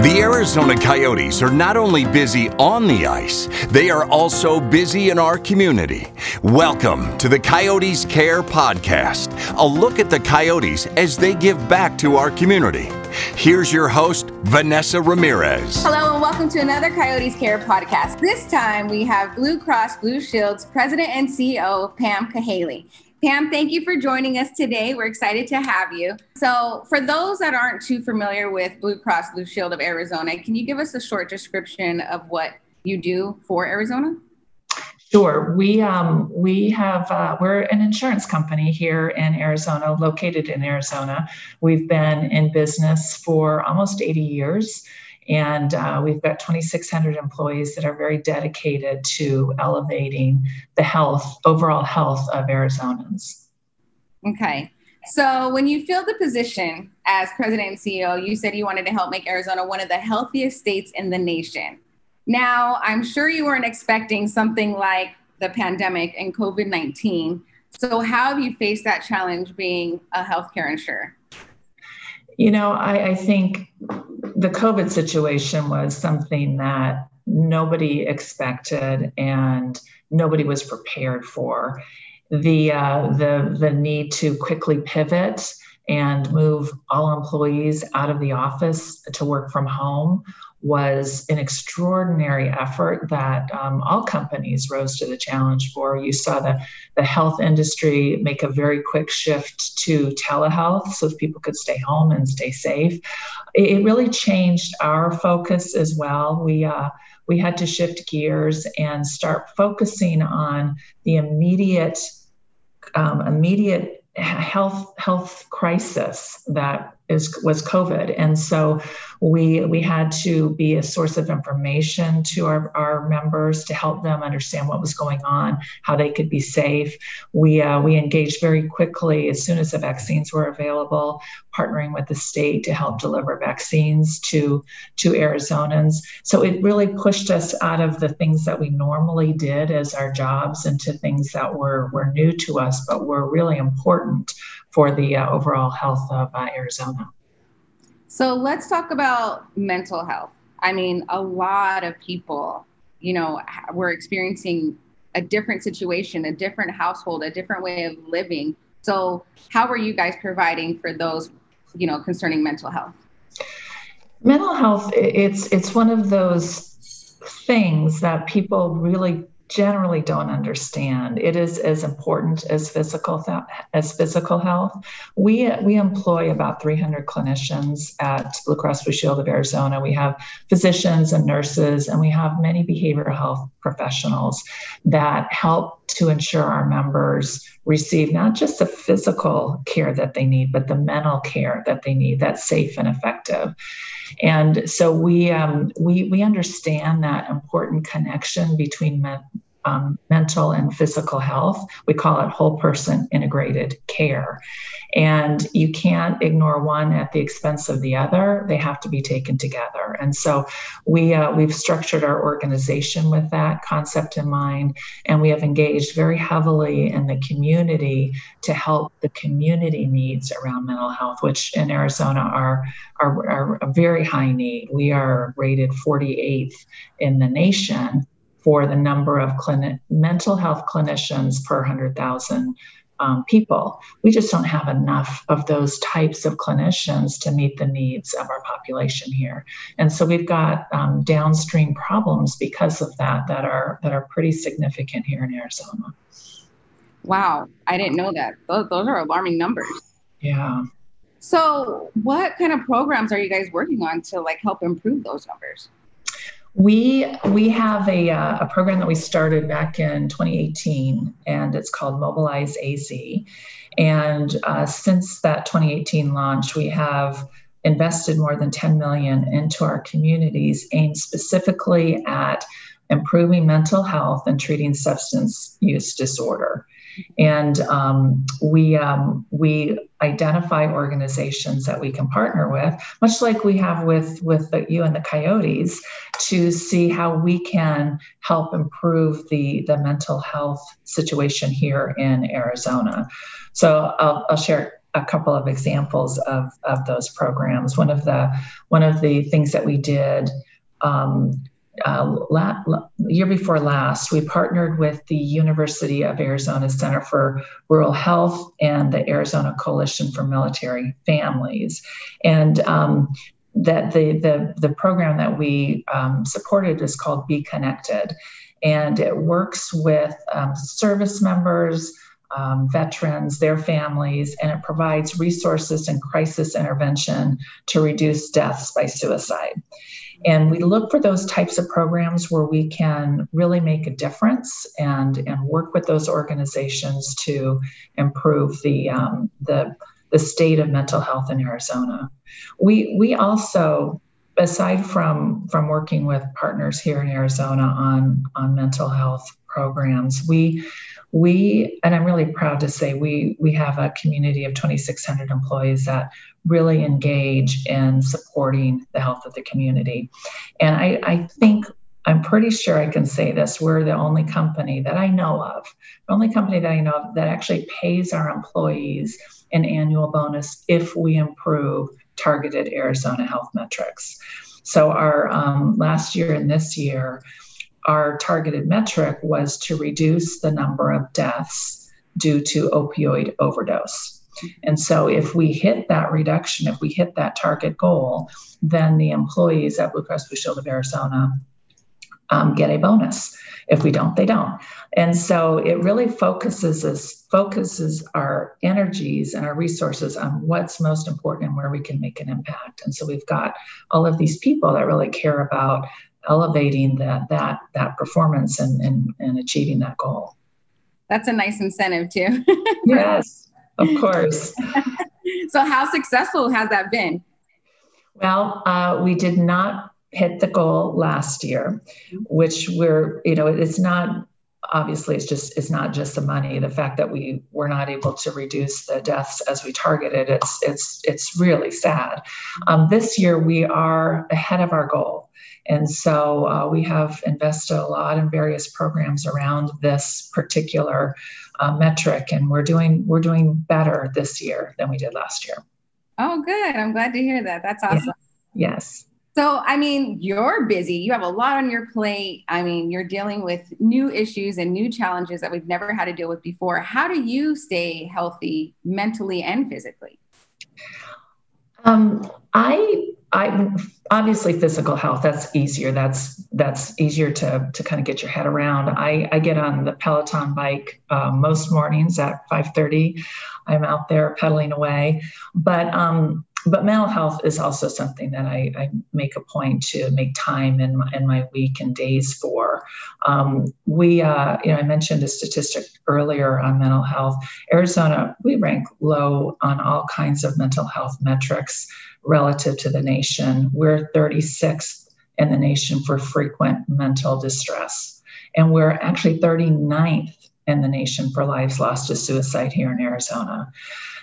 The Arizona Coyotes are not only busy on the ice, they are also busy in our community. Welcome to the Coyotes Care Podcast, a look at the Coyotes as they give back to our community. Here's your host, Vanessa Ramirez. Hello, and welcome to another Coyotes Care podcast. This time we have Blue Cross Blue Shield's President and CEO, Pam Kehaly. Pam, thank you for joining us today. We're excited to have you. So, for those that aren't too familiar with Blue Cross Blue Shield of Arizona, can you give us a short description of what you do for Arizona? Sure. We um, we have uh, we're an insurance company here in Arizona, located in Arizona. We've been in business for almost 80 years. And uh, we've got 2,600 employees that are very dedicated to elevating the health, overall health of Arizonans. Okay. So, when you filled the position as president and CEO, you said you wanted to help make Arizona one of the healthiest states in the nation. Now, I'm sure you weren't expecting something like the pandemic and COVID 19. So, how have you faced that challenge being a healthcare insurer? You know, I, I think the COVID situation was something that nobody expected and nobody was prepared for. The uh, the the need to quickly pivot and move all employees out of the office to work from home was an extraordinary effort that um, all companies rose to the challenge for. You saw the, the health industry make a very quick shift to telehealth so people could stay home and stay safe. It, really changed our focus as well. We, uh, we had to shift gears and start focusing on the immediate um, immediate health health crisis that is was COVID, and so we we had to be a source of information to our, our members to help them understand what was going on, how they could be safe. We uh, we engaged very quickly as soon as the vaccines were available, partnering with the state to help deliver vaccines to to Arizonans. So it really pushed us out of the things that we normally did as our jobs into things that were were new to us, but were really important for the uh, overall health of uh, Arizona. So let's talk about mental health. I mean, a lot of people, you know, were experiencing a different situation, a different household, a different way of living. So, how are you guys providing for those, you know, concerning mental health? Mental health, it's it's one of those things that people really generally don't understand. It is as important as physical th- as physical health. We we employ about 300 clinicians at Blue Cross Blue Shield of Arizona. We have physicians and nurses, and we have many behavioral health professionals that help to ensure our members receive not just the physical care that they need, but the mental care that they need that's safe and effective. And so we um, we we understand that important connection between um, mental and physical health. We call it whole person integrated care. And you can't ignore one at the expense of the other. They have to be taken together. And so we, uh, we've structured our organization with that concept in mind. And we have engaged very heavily in the community to help the community needs around mental health, which in Arizona are, are, are a very high need. We are rated 48th in the nation for the number of clinic, mental health clinicians per 100,000 um, people. We just don't have enough of those types of clinicians to meet the needs of our population here, and so we've got um, downstream problems because of that that are that are pretty significant here in Arizona. Wow, I didn't know that. Those, those are alarming numbers. Yeah. So, what kind of programs are you guys working on to like help improve those numbers? We we have a, uh, a program that we started back in 2018, and it's called Mobilize AZ. And uh, since that 2018 launch, we have invested more than 10 million into our communities, aimed specifically at improving mental health and treating substance use disorder. And um, we um, we identify organizations that we can partner with, much like we have with with the, you and the Coyotes, to see how we can help improve the the mental health situation here in Arizona. So I'll, I'll share a couple of examples of, of those programs. One of the one of the things that we did um, uh, la- la- year before last, we partnered with the University of Arizona Center for Rural Health and the Arizona Coalition for Military Families, and um, that the, the the program that we um, supported is called Be Connected, and it works with um, service members um, veterans, their families, and it provides resources and crisis intervention to reduce deaths by suicide. And we look for those types of programs where we can really make a difference and, and work with those organizations to improve the, um, the, the state of mental health in Arizona. We, we also aside from from working with partners here in Arizona on on mental health programs, we we and i'm really proud to say we we have a community of 2600 employees that really engage in supporting the health of the community. And i i think i'm pretty sure i can say this we're the only company that i know of the only company that i know of that actually pays our employees an annual bonus if we improve targeted arizona health metrics. So our um, last year and this year our targeted metric was to reduce the number of deaths due to opioid overdose. And so, if we hit that reduction, if we hit that target goal, then the employees at Blue Cross Blue Shield of Arizona um, get a bonus. If we don't, they don't. And so, it really focuses us, focuses our energies and our resources on what's most important and where we can make an impact. And so, we've got all of these people that really care about elevating that that that performance and and, and achieving that goal. That's a nice incentive too. Yes of course. So how successful has that been? Well uh, we did not hit the goal last year which we're you know it's not obviously it's just it's not just the money. The fact that we were not able to reduce the deaths as we targeted it's it's it's really sad. Um, this year we are ahead of our goal and so uh, we have invested a lot in various programs around this particular uh, metric, and we're doing we're doing better this year than we did last year. Oh, good! I'm glad to hear that. That's awesome. Yeah. Yes. So, I mean, you're busy. You have a lot on your plate. I mean, you're dealing with new issues and new challenges that we've never had to deal with before. How do you stay healthy mentally and physically? Um, I I obviously physical health that's easier. That's that's easier to to kind of get your head around. I i get on the peloton bike uh, most mornings at 5.30 i'm out there pedaling away. But um but mental health is also something that I, I make a point to make time in my, in my week and days for. Um, we, uh, you know, I mentioned a statistic earlier on mental health. Arizona, we rank low on all kinds of mental health metrics relative to the nation. We're 36th in the nation for frequent mental distress. And we're actually 39th in the nation for lives lost to suicide here in Arizona.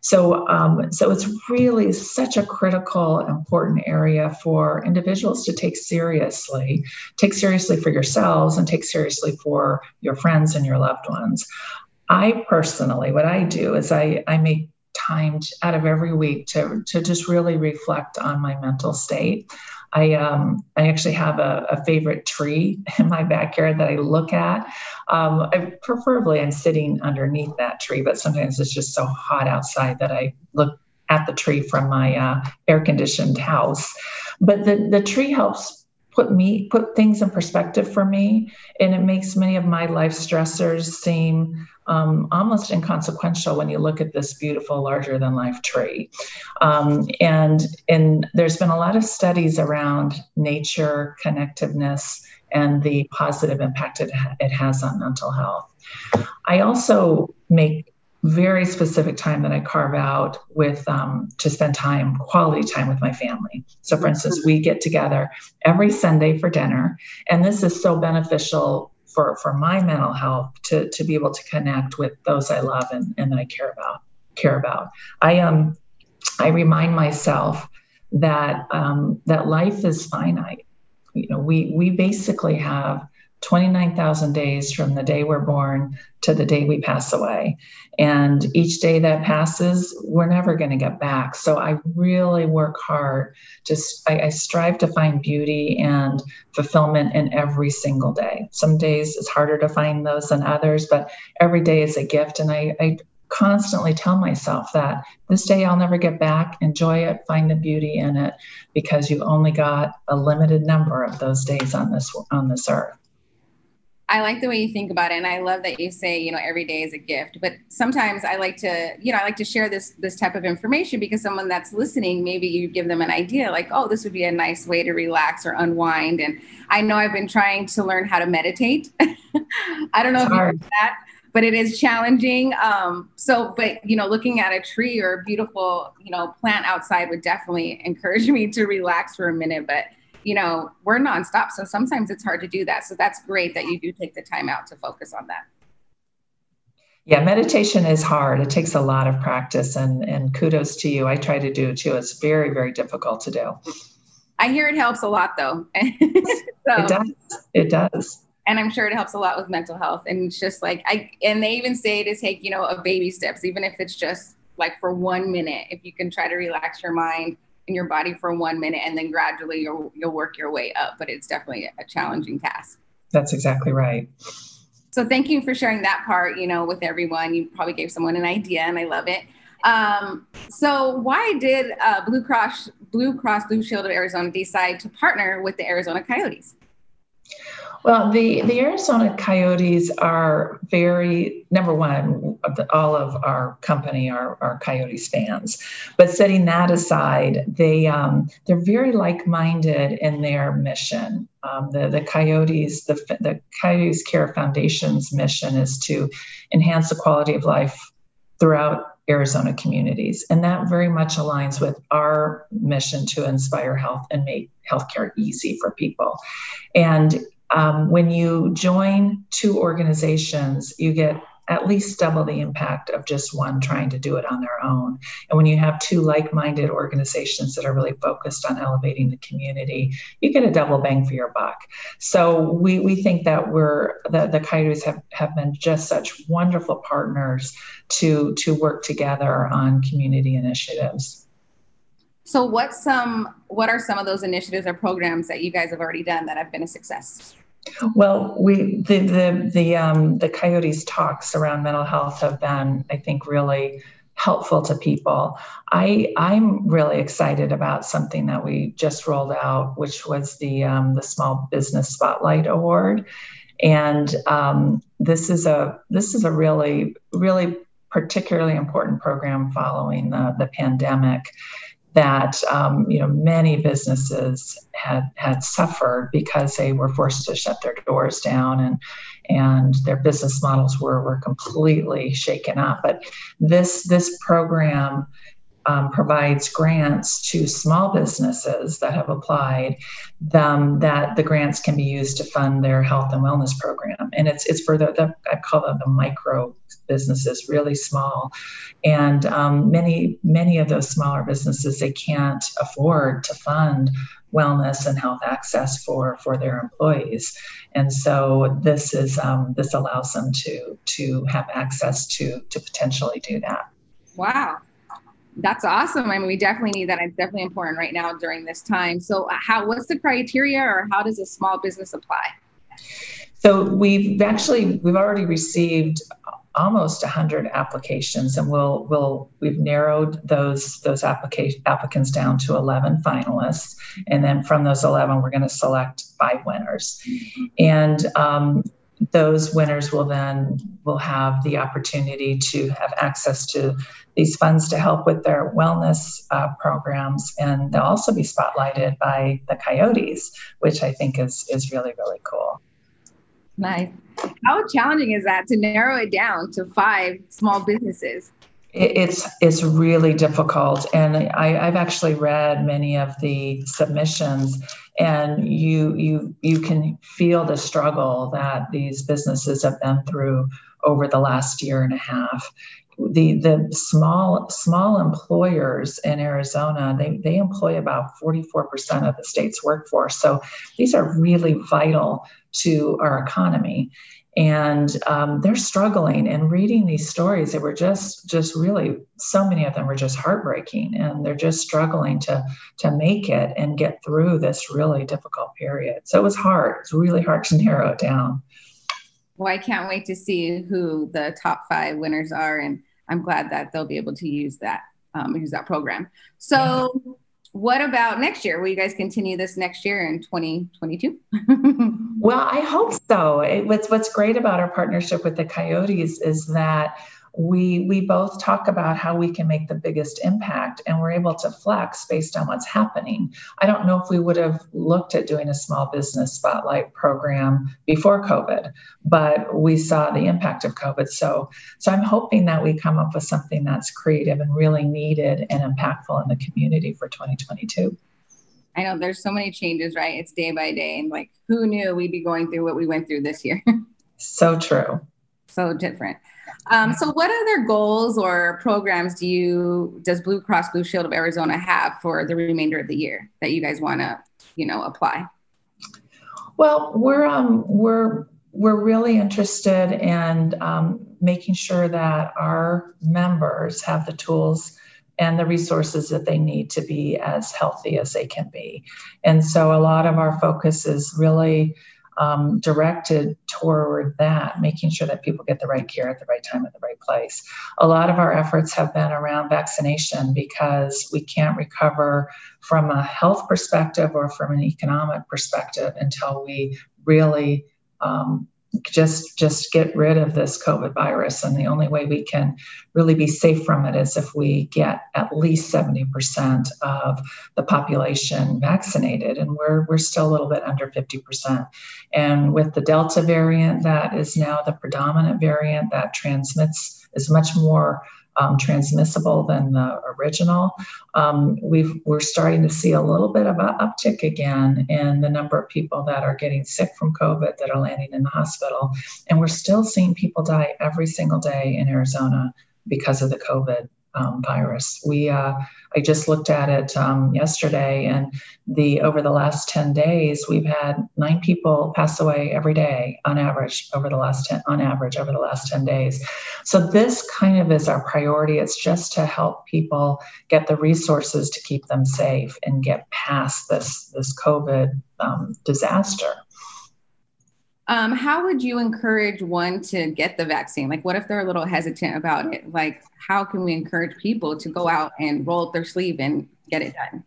So, um, so it's really such a critical, important area for individuals to take seriously. Take seriously for yourselves and take seriously for your friends and your loved ones. I personally, what I do is I, I make time out of every week to, to just really reflect on my mental state. I um, I actually have a, a, favorite tree in my backyard that I look at. Um, I preferably I'm sitting underneath that tree, but sometimes it's just so hot outside that I look at the tree from my uh, air conditioned house. But the the tree helps put me put things in perspective for me and it makes many of my life stressors seem um, almost inconsequential when you look at this beautiful larger than life tree. Um, and and there's been a lot of studies around nature connectiveness and the positive impact it, it has on mental health. I also make very specific time that I carve out with um, to spend time, quality time with my family. So, for instance, we get together every Sunday for dinner, and this is so beneficial for for my mental health to to be able to connect with those I love and, and I care about care about. I um I remind myself that um, that life is finite. You know, we we basically have 29,000 days from the day we're born to the day we pass away. And each day that passes, we're never going to get back. So I really work hard. Just I, I, strive to find beauty and fulfillment in every single day. Some days it's harder to find those than others, but every day is a gift. And I, I constantly tell myself that this day I'll never get back. Enjoy it, find the beauty in it, because you've only got a limited number of those days on this on this earth. I like the way you think about it, and I love that you say, you know, every day is a gift. But sometimes I like to, you know, I like to share this this type of information because someone that's listening, maybe you give them an idea, like, oh, this would be a nice way to relax or unwind. And I know I've been trying to learn how to meditate. I don't know it's if you heard that, but it is challenging. Um, so, but you know, looking at a tree or a beautiful, you know, plant outside would definitely encourage me to relax for a minute. But you know, we're nonstop. So sometimes it's hard to do that. So that's great that you do take the time out to focus on that. Yeah, meditation is hard. It takes a lot of practice and and kudos to you. I try to do it too. It's very, very difficult to do. I hear it helps a lot though. so, it does. It does. And I'm sure it helps a lot with mental health. And it's just like I and they even say to take, you know, a baby steps, even if it's just like for one minute, if you can try to relax your mind in your body for one minute and then gradually you'll you'll work your way up but it's definitely a challenging task. That's exactly right. So thank you for sharing that part you know with everyone. You probably gave someone an idea and i love it. Um, so why did uh, blue cross blue cross blue shield of arizona decide to partner with the arizona coyotes well, the, the Arizona Coyotes are very, number one, all of our company are, are Coyotes fans. But setting that aside, they, um, they're very like minded in their mission. Um, the, the Coyotes, the, the Coyotes Care Foundation's mission is to enhance the quality of life throughout Arizona communities. And that very much aligns with our mission to inspire health and make healthcare easy for people. And um, when you join two organizations, you get at least double the impact of just one trying to do it on their own. And when you have two like minded organizations that are really focused on elevating the community, you get a double bang for your buck. So we, we think that we're, the, the Coyotes have, have been just such wonderful partners to, to work together on community initiatives. So what's some what are some of those initiatives or programs that you guys have already done that have been a success? Well, we the the the um, the Coyotes talks around mental health have been, I think, really helpful to people. I I'm really excited about something that we just rolled out, which was the um, the Small Business Spotlight Award, and um, this is a this is a really really particularly important program following the, the pandemic that um, you know many businesses had had suffered because they were forced to shut their doors down and and their business models were were completely shaken up. But this this program um, provides grants to small businesses that have applied them that the grants can be used to fund their health and wellness program and it's it's for the, the i call them the micro businesses really small and um, many many of those smaller businesses they can't afford to fund wellness and health access for for their employees and so this is um, this allows them to to have access to to potentially do that wow that's awesome. I mean, we definitely need that. It's definitely important right now during this time. So, uh, how what's the criteria, or how does a small business apply? So we've actually we've already received almost 100 applications and we'll we'll we've narrowed those those application applicants down to 11 finalists. And then from those 11 we're going to select five winners. And um, those winners will then will have the opportunity to have access to these funds to help with their wellness uh, programs, and they'll also be spotlighted by the Coyotes, which I think is is really really cool. Nice. How challenging is that to narrow it down to five small businesses? It's it's really difficult, and I, I've actually read many of the submissions, and you you you can feel the struggle that these businesses have been through over the last year and a half the the small small employers in Arizona they they employ about 44% of the state's workforce so these are really vital to our economy. And um, they're struggling and reading these stories that were just just really so many of them were just heartbreaking and they're just struggling to to make it and get through this really difficult period. So it was hard. It's really hard to narrow it down. Well i can't wait to see who the top five winners are and i'm glad that they'll be able to use that um, use that program. So yeah what about next year? Will you guys continue this next year in 2022? well, I hope so. It, what's what's great about our partnership with the Coyotes is that we we both talk about how we can make the biggest impact and we're able to flex based on what's happening i don't know if we would have looked at doing a small business spotlight program before covid but we saw the impact of covid so so i'm hoping that we come up with something that's creative and really needed and impactful in the community for 2022 I know there's so many changes, right? It's day by day. And like, who knew we'd be going through what we went through this year? so true. So different. Um, so, what other goals or programs do you does Blue Cross Blue Shield of Arizona have for the remainder of the year that you guys want to, you know, apply? Well, we're um, we're we're really interested in um, making sure that our members have the tools and the resources that they need to be as healthy as they can be. And so, a lot of our focus is really um, directed toward that, making sure that people get the right care at the right time at the right place. A lot of our efforts have been around vaccination because we can't recover from a health perspective or from an economic perspective until we really um, just just get rid of this covid virus. And the only way we can really be safe from it is if we get at least 70% of the population vaccinated. And we're we're still a little bit under 50% and with the delta variant that is now the predominant variant that transmits is much more um, transmissible than the original. Um, we've, we're starting to see a little bit of an uptick again in the number of people that are getting sick from COVID that are landing in the hospital. And we're still seeing people die every single day in Arizona because of the COVID um, virus. We uh, I just looked at it um, yesterday, and the over the last ten days, we've had nine people pass away every day on average over the last ten on average over the last ten days. So this kind of is our priority. It's just to help people get the resources to keep them safe and get past this this COVID um, disaster. Um, how would you encourage one to get the vaccine? Like, what if they're a little hesitant about it? Like, how can we encourage people to go out and roll up their sleeve and get it done?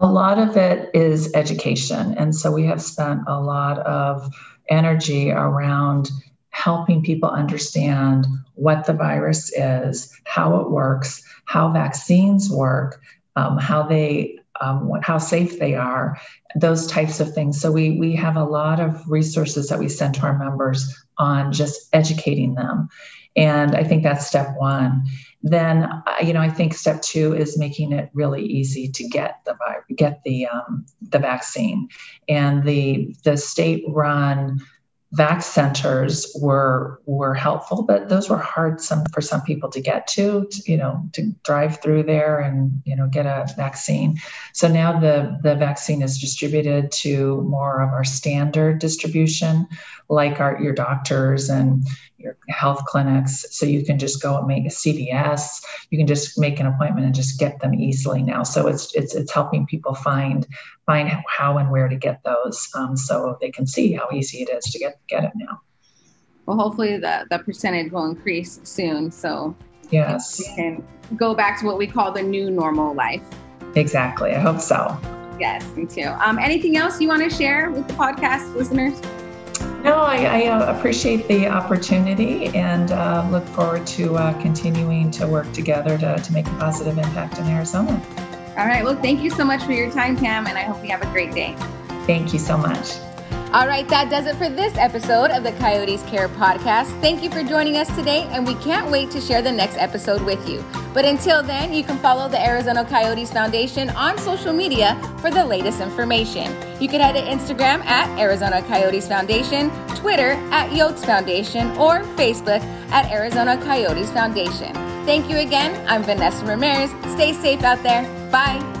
A lot of it is education. And so we have spent a lot of energy around helping people understand what the virus is, how it works, how vaccines work, um, how they um, how safe they are, those types of things. So we we have a lot of resources that we send to our members on just educating them, and I think that's step one. Then uh, you know I think step two is making it really easy to get the get the um, the vaccine, and the the state run vac centers were were helpful, but those were hard some for some people to get to, to, you know, to drive through there and you know get a vaccine. So now the the vaccine is distributed to more of our standard distribution, like our your doctors and your health clinics. So you can just go and make a CVS. You can just make an appointment and just get them easily now. So it's it's it's helping people find find how and where to get those, um, so they can see how easy it is to get get it now. Well, hopefully the the percentage will increase soon. So yes, we can go back to what we call the new normal life. Exactly. I hope so. Yes, me too. Um, anything else you want to share with the podcast listeners? No, I, I uh, appreciate the opportunity and uh, look forward to uh, continuing to work together to, to make a positive impact in Arizona. All right. Well, thank you so much for your time, Pam, and I hope you have a great day. Thank you so much. All right, that does it for this episode of the Coyotes Care podcast. Thank you for joining us today, and we can't wait to share the next episode with you. But until then, you can follow the Arizona Coyotes Foundation on social media for the latest information. You can head to Instagram at Arizona Coyotes Foundation, Twitter at Yotes Foundation, or Facebook at Arizona Coyotes Foundation. Thank you again. I'm Vanessa Ramirez. Stay safe out there. Bye.